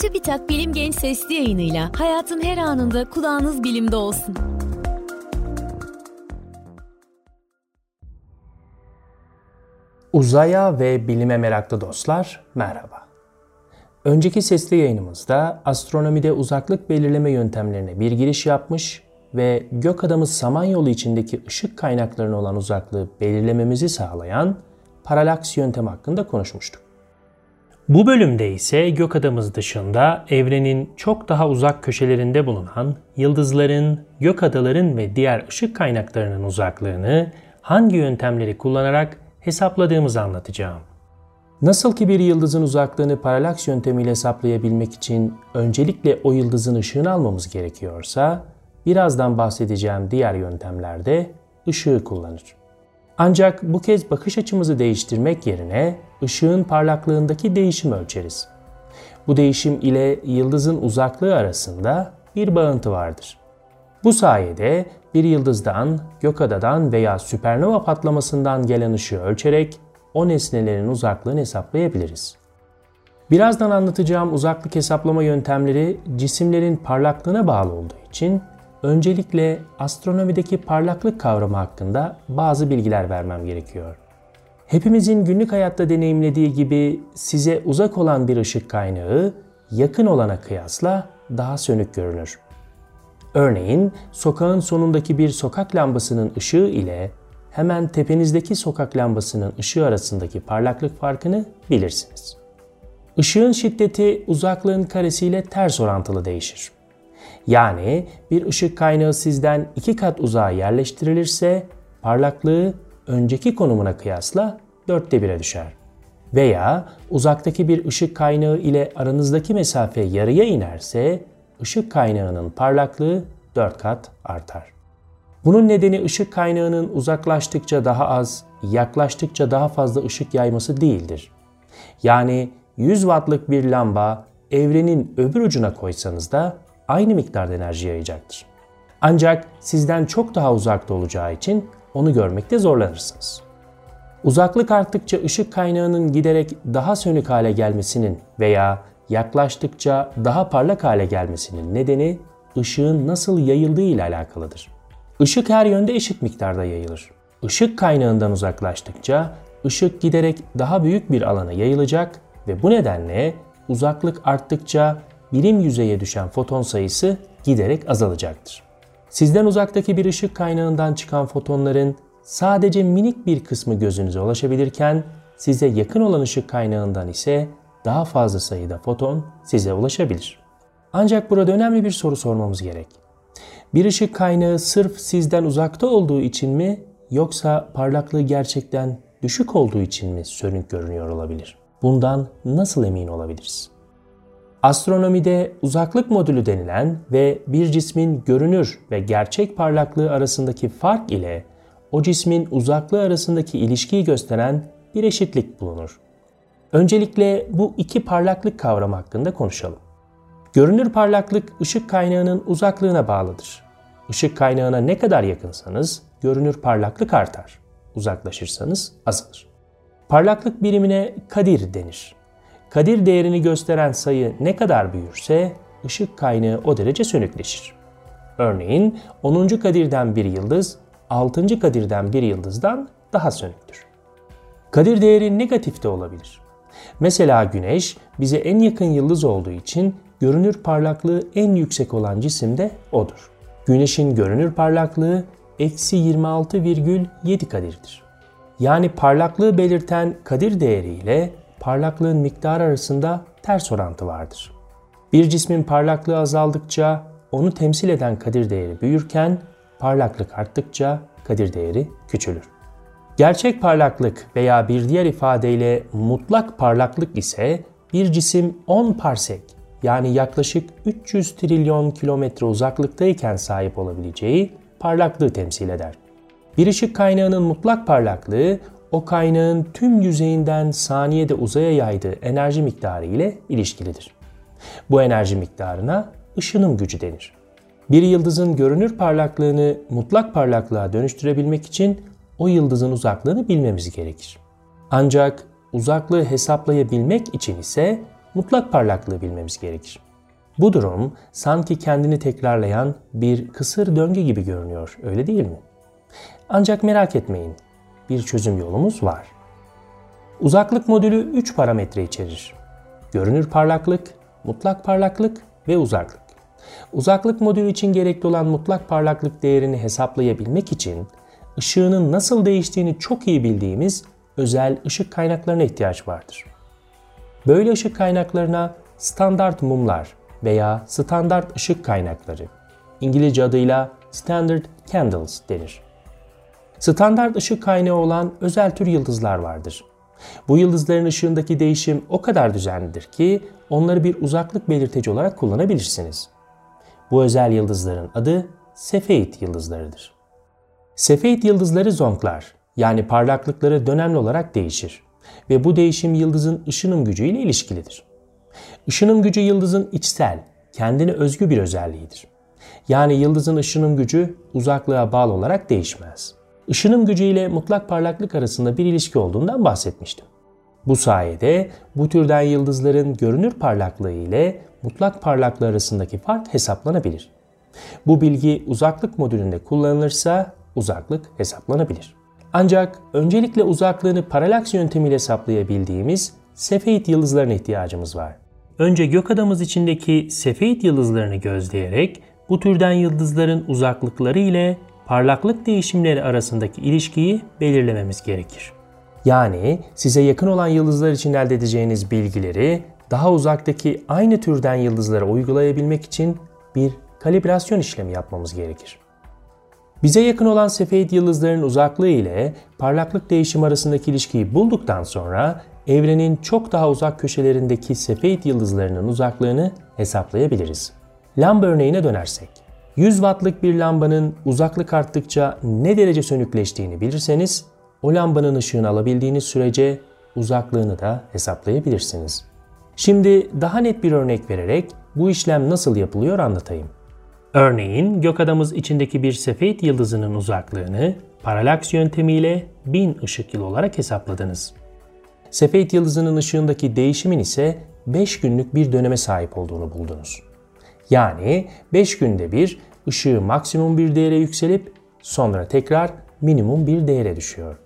TÜBİTAK Bilim Genç Sesli yayınıyla hayatın her anında kulağınız bilimde olsun. Uzaya ve bilime meraklı dostlar, merhaba. Önceki sesli yayınımızda astronomide uzaklık belirleme yöntemlerine bir giriş yapmış ve gök adamı Samanyolu içindeki ışık kaynaklarına olan uzaklığı belirlememizi sağlayan paralaks yöntem hakkında konuşmuştuk. Bu bölümde ise gök adamız dışında evrenin çok daha uzak köşelerinde bulunan yıldızların, gök adaların ve diğer ışık kaynaklarının uzaklığını hangi yöntemleri kullanarak hesapladığımızı anlatacağım. Nasıl ki bir yıldızın uzaklığını paralaks yöntemiyle hesaplayabilmek için öncelikle o yıldızın ışığını almamız gerekiyorsa, birazdan bahsedeceğim diğer yöntemlerde ışığı kullanır. Ancak bu kez bakış açımızı değiştirmek yerine ışığın parlaklığındaki değişimi ölçeriz. Bu değişim ile yıldızın uzaklığı arasında bir bağıntı vardır. Bu sayede bir yıldızdan, gökadadan veya süpernova patlamasından gelen ışığı ölçerek o nesnelerin uzaklığını hesaplayabiliriz. Birazdan anlatacağım uzaklık hesaplama yöntemleri cisimlerin parlaklığına bağlı olduğu için öncelikle astronomideki parlaklık kavramı hakkında bazı bilgiler vermem gerekiyor. Hepimizin günlük hayatta deneyimlediği gibi size uzak olan bir ışık kaynağı yakın olana kıyasla daha sönük görünür. Örneğin sokağın sonundaki bir sokak lambasının ışığı ile hemen tepenizdeki sokak lambasının ışığı arasındaki parlaklık farkını bilirsiniz. Işığın şiddeti uzaklığın karesiyle ters orantılı değişir. Yani bir ışık kaynağı sizden iki kat uzağa yerleştirilirse parlaklığı önceki konumuna kıyasla dörtte bire düşer. Veya uzaktaki bir ışık kaynağı ile aranızdaki mesafe yarıya inerse ışık kaynağının parlaklığı 4 kat artar. Bunun nedeni ışık kaynağının uzaklaştıkça daha az, yaklaştıkça daha fazla ışık yayması değildir. Yani 100 wattlık bir lamba evrenin öbür ucuna koysanız da aynı miktarda enerji yayacaktır. Ancak sizden çok daha uzakta olacağı için onu görmekte zorlanırsınız. Uzaklık arttıkça ışık kaynağının giderek daha sönük hale gelmesinin veya yaklaştıkça daha parlak hale gelmesinin nedeni ışığın nasıl yayıldığı ile alakalıdır. Işık her yönde eşit miktarda yayılır. Işık kaynağından uzaklaştıkça ışık giderek daha büyük bir alana yayılacak ve bu nedenle uzaklık arttıkça birim yüzeye düşen foton sayısı giderek azalacaktır. Sizden uzaktaki bir ışık kaynağından çıkan fotonların sadece minik bir kısmı gözünüze ulaşabilirken size yakın olan ışık kaynağından ise daha fazla sayıda foton size ulaşabilir. Ancak burada önemli bir soru sormamız gerek. Bir ışık kaynağı sırf sizden uzakta olduğu için mi yoksa parlaklığı gerçekten düşük olduğu için mi sönük görünüyor olabilir? Bundan nasıl emin olabiliriz? Astronomide uzaklık modülü denilen ve bir cismin görünür ve gerçek parlaklığı arasındaki fark ile o cismin uzaklığı arasındaki ilişkiyi gösteren bir eşitlik bulunur. Öncelikle bu iki parlaklık kavramı hakkında konuşalım. Görünür parlaklık ışık kaynağının uzaklığına bağlıdır. Işık kaynağına ne kadar yakınsanız görünür parlaklık artar. Uzaklaşırsanız azalır. Parlaklık birimine kadir denir. Kadir değerini gösteren sayı ne kadar büyürse ışık kaynağı o derece sönükleşir. Örneğin 10. kadirden bir yıldız 6. kadirden bir yıldızdan daha sönüktür. Kadir değeri negatif de olabilir. Mesela Güneş bize en yakın yıldız olduğu için görünür parlaklığı en yüksek olan cisim de odur. Güneşin görünür parlaklığı eksi 26,7 kadirdir. Yani parlaklığı belirten kadir değeri ile parlaklığın miktarı arasında ters orantı vardır. Bir cismin parlaklığı azaldıkça onu temsil eden kadir değeri büyürken parlaklık arttıkça kadir değeri küçülür. Gerçek parlaklık veya bir diğer ifadeyle mutlak parlaklık ise bir cisim 10 parsek yani yaklaşık 300 trilyon kilometre uzaklıktayken sahip olabileceği parlaklığı temsil eder. Bir ışık kaynağının mutlak parlaklığı o kaynağın tüm yüzeyinden saniyede uzaya yaydığı enerji miktarı ile ilişkilidir. Bu enerji miktarına ışınım gücü denir. Bir yıldızın görünür parlaklığını mutlak parlaklığa dönüştürebilmek için o yıldızın uzaklığını bilmemiz gerekir. Ancak uzaklığı hesaplayabilmek için ise mutlak parlaklığı bilmemiz gerekir. Bu durum sanki kendini tekrarlayan bir kısır döngü gibi görünüyor, öyle değil mi? Ancak merak etmeyin, bir çözüm yolumuz var. Uzaklık modülü 3 parametre içerir. Görünür parlaklık, mutlak parlaklık ve uzaklık. Uzaklık modülü için gerekli olan mutlak parlaklık değerini hesaplayabilmek için ışığının nasıl değiştiğini çok iyi bildiğimiz özel ışık kaynaklarına ihtiyaç vardır. Böyle ışık kaynaklarına standart mumlar veya standart ışık kaynakları, İngilizce adıyla standard candles denir. Standart ışık kaynağı olan özel tür yıldızlar vardır. Bu yıldızların ışığındaki değişim o kadar düzenlidir ki onları bir uzaklık belirteci olarak kullanabilirsiniz. Bu özel yıldızların adı Sefeit yıldızlarıdır. Sefeit yıldızları zonklar yani parlaklıkları dönemli olarak değişir ve bu değişim yıldızın ışınım gücüyle ilişkilidir. Işınım gücü yıldızın içsel, kendine özgü bir özelliğidir. Yani yıldızın ışınım gücü uzaklığa bağlı olarak değişmez. Işınım gücü ile mutlak parlaklık arasında bir ilişki olduğundan bahsetmiştim. Bu sayede bu türden yıldızların görünür parlaklığı ile mutlak parlaklığı arasındaki fark hesaplanabilir. Bu bilgi uzaklık modülünde kullanılırsa uzaklık hesaplanabilir. Ancak öncelikle uzaklığını paralaks yöntemiyle hesaplayabildiğimiz Sefeit yıldızlarına ihtiyacımız var. Önce gök adamız içindeki Sefeit yıldızlarını gözleyerek bu türden yıldızların uzaklıkları ile parlaklık değişimleri arasındaki ilişkiyi belirlememiz gerekir. Yani size yakın olan yıldızlar için elde edeceğiniz bilgileri daha uzaktaki aynı türden yıldızlara uygulayabilmek için bir kalibrasyon işlemi yapmamız gerekir. Bize yakın olan Sefeid yıldızların uzaklığı ile parlaklık değişimi arasındaki ilişkiyi bulduktan sonra evrenin çok daha uzak köşelerindeki Sefeid yıldızlarının uzaklığını hesaplayabiliriz. Lamba örneğine dönersek, 100 wattlık bir lambanın uzaklık arttıkça ne derece sönükleştiğini bilirseniz, o lambanın ışığını alabildiğiniz sürece uzaklığını da hesaplayabilirsiniz. Şimdi daha net bir örnek vererek bu işlem nasıl yapılıyor anlatayım. Örneğin gök adamız içindeki bir sefeit yıldızının uzaklığını paralaks yöntemiyle 1000 ışık yılı olarak hesapladınız. Sefeit yıldızının ışığındaki değişimin ise 5 günlük bir döneme sahip olduğunu buldunuz. Yani 5 günde bir ışığı maksimum bir değere yükselip sonra tekrar minimum bir değere düşüyor.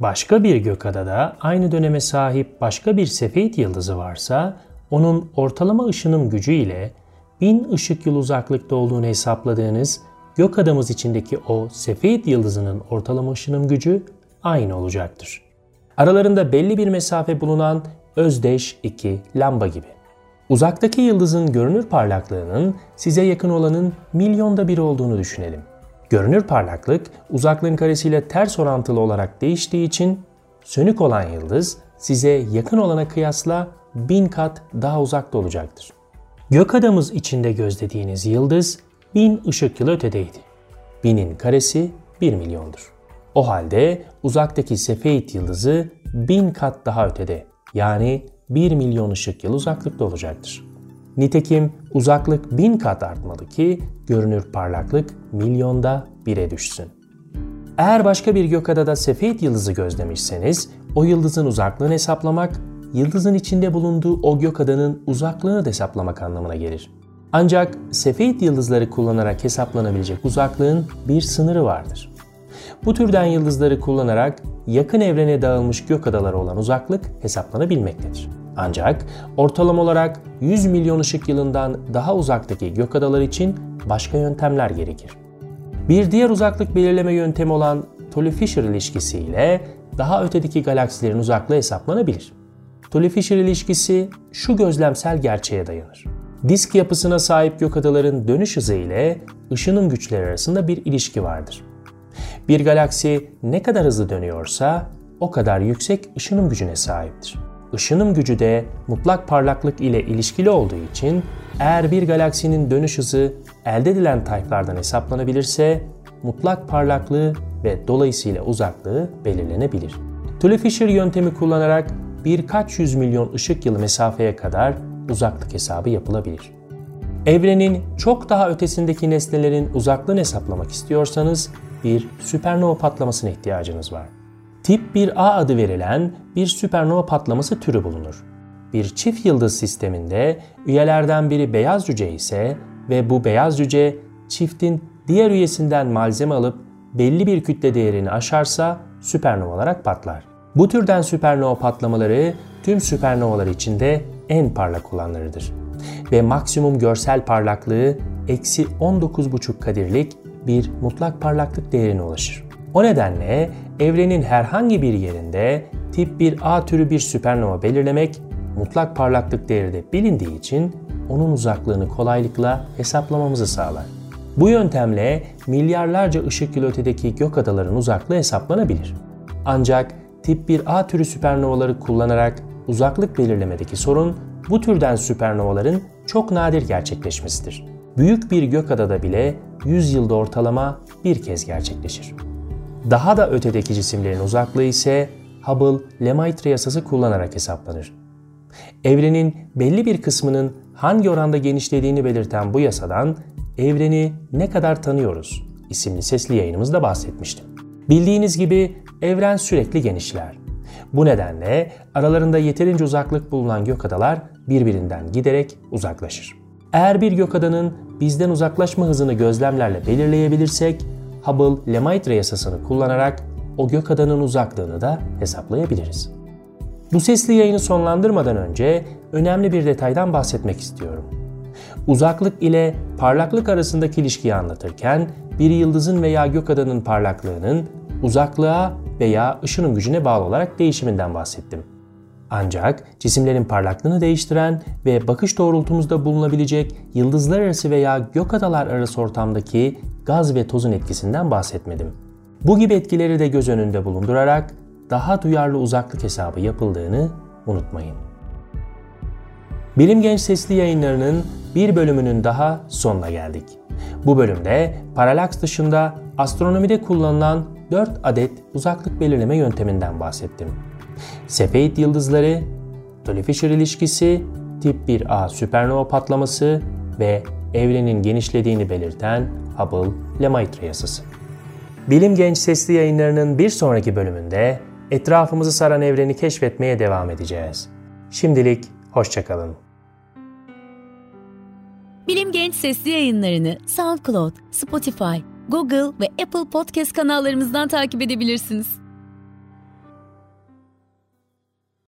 Başka bir gökadada aynı döneme sahip başka bir sefeit yıldızı varsa onun ortalama ışınım gücü ile 1000 ışık yılı uzaklıkta olduğunu hesapladığınız gök adamız içindeki o sefeit yıldızının ortalama ışınım gücü aynı olacaktır. Aralarında belli bir mesafe bulunan özdeş iki lamba gibi. Uzaktaki yıldızın görünür parlaklığının size yakın olanın milyonda bir olduğunu düşünelim. Görünür parlaklık uzaklığın karesiyle ters orantılı olarak değiştiği için sönük olan yıldız size yakın olana kıyasla bin kat daha uzakta olacaktır. Gök adamız içinde gözlediğiniz yıldız bin ışık yılı ötedeydi. Binin karesi 1 milyondur. O halde uzaktaki Sefeit yıldızı bin kat daha ötede yani 1 milyon ışık yılı uzaklıkta olacaktır. Nitekim uzaklık bin kat artmalı ki görünür parlaklık milyonda bire düşsün. Eğer başka bir gökadada Sefeit yıldızı gözlemişseniz o yıldızın uzaklığını hesaplamak yıldızın içinde bulunduğu o gökadanın uzaklığını da hesaplamak anlamına gelir. Ancak Sefeit yıldızları kullanarak hesaplanabilecek uzaklığın bir sınırı vardır. Bu türden yıldızları kullanarak yakın evrene dağılmış gök adaları olan uzaklık hesaplanabilmektedir. Ancak ortalama olarak 100 milyon ışık yılından daha uzaktaki gök adaları için başka yöntemler gerekir. Bir diğer uzaklık belirleme yöntemi olan Tully-Fisher ilişkisi ile daha ötedeki galaksilerin uzaklığı hesaplanabilir. Tully-Fisher ilişkisi şu gözlemsel gerçeğe dayanır. Disk yapısına sahip gök adaların dönüş hızı ile ışınım güçleri arasında bir ilişki vardır. Bir galaksi ne kadar hızlı dönüyorsa o kadar yüksek ışınım gücüne sahiptir. Işınım gücü de mutlak parlaklık ile ilişkili olduğu için eğer bir galaksinin dönüş hızı elde edilen tayflardan hesaplanabilirse mutlak parlaklığı ve dolayısıyla uzaklığı belirlenebilir. Tully-Fisher yöntemi kullanarak birkaç yüz milyon ışık yılı mesafeye kadar uzaklık hesabı yapılabilir. Evrenin çok daha ötesindeki nesnelerin uzaklığını hesaplamak istiyorsanız bir süpernova patlamasına ihtiyacınız var. Tip 1A adı verilen bir süpernova patlaması türü bulunur. Bir çift yıldız sisteminde üyelerden biri beyaz cüce ise ve bu beyaz cüce çiftin diğer üyesinden malzeme alıp belli bir kütle değerini aşarsa süpernova olarak patlar. Bu türden süpernova patlamaları tüm süpernovalar içinde en parlak olanlarıdır. Ve maksimum görsel parlaklığı eksi 19,5 kadirlik bir mutlak parlaklık değerine ulaşır. O nedenle evrenin herhangi bir yerinde tip 1A türü bir süpernova belirlemek mutlak parlaklık değeri de bilindiği için onun uzaklığını kolaylıkla hesaplamamızı sağlar. Bu yöntemle milyarlarca ışık yılı ötedeki gök adaların uzaklığı hesaplanabilir. Ancak tip 1A türü süpernovaları kullanarak uzaklık belirlemedeki sorun bu türden süpernovaların çok nadir gerçekleşmesidir. Büyük bir gök adada bile 100 yılda ortalama bir kez gerçekleşir. Daha da ötedeki cisimlerin uzaklığı ise Hubble-Lemaitre yasası kullanarak hesaplanır. Evrenin belli bir kısmının hangi oranda genişlediğini belirten bu yasadan Evreni ne kadar tanıyoruz isimli sesli yayınımızda bahsetmiştim. Bildiğiniz gibi evren sürekli genişler. Bu nedenle aralarında yeterince uzaklık bulunan gök adalar birbirinden giderek uzaklaşır. Eğer bir gök adanın bizden uzaklaşma hızını gözlemlerle belirleyebilirsek, Hubble-Lemaitre yasasını kullanarak o gök adanın uzaklığını da hesaplayabiliriz. Bu sesli yayını sonlandırmadan önce önemli bir detaydan bahsetmek istiyorum. Uzaklık ile parlaklık arasındaki ilişkiyi anlatırken bir yıldızın veya gök adanın parlaklığının uzaklığa veya ışının gücüne bağlı olarak değişiminden bahsettim. Ancak cisimlerin parlaklığını değiştiren ve bakış doğrultumuzda bulunabilecek yıldızlar arası veya gök adalar arası ortamdaki gaz ve tozun etkisinden bahsetmedim. Bu gibi etkileri de göz önünde bulundurarak daha duyarlı uzaklık hesabı yapıldığını unutmayın. Bilim Genç Sesli yayınlarının bir bölümünün daha sonuna geldik. Bu bölümde paralaks dışında astronomide kullanılan 4 adet uzaklık belirleme yönteminden bahsettim. Sefeit yıldızları, Dolly-Fisher ilişkisi, tip 1A süpernova patlaması ve evrenin genişlediğini belirten Hubble-Lemaitre yasası. Bilim Genç Sesli yayınlarının bir sonraki bölümünde etrafımızı saran evreni keşfetmeye devam edeceğiz. Şimdilik hoşçakalın. Bilim Genç Sesli yayınlarını SoundCloud, Spotify, Google ve Apple Podcast kanallarımızdan takip edebilirsiniz.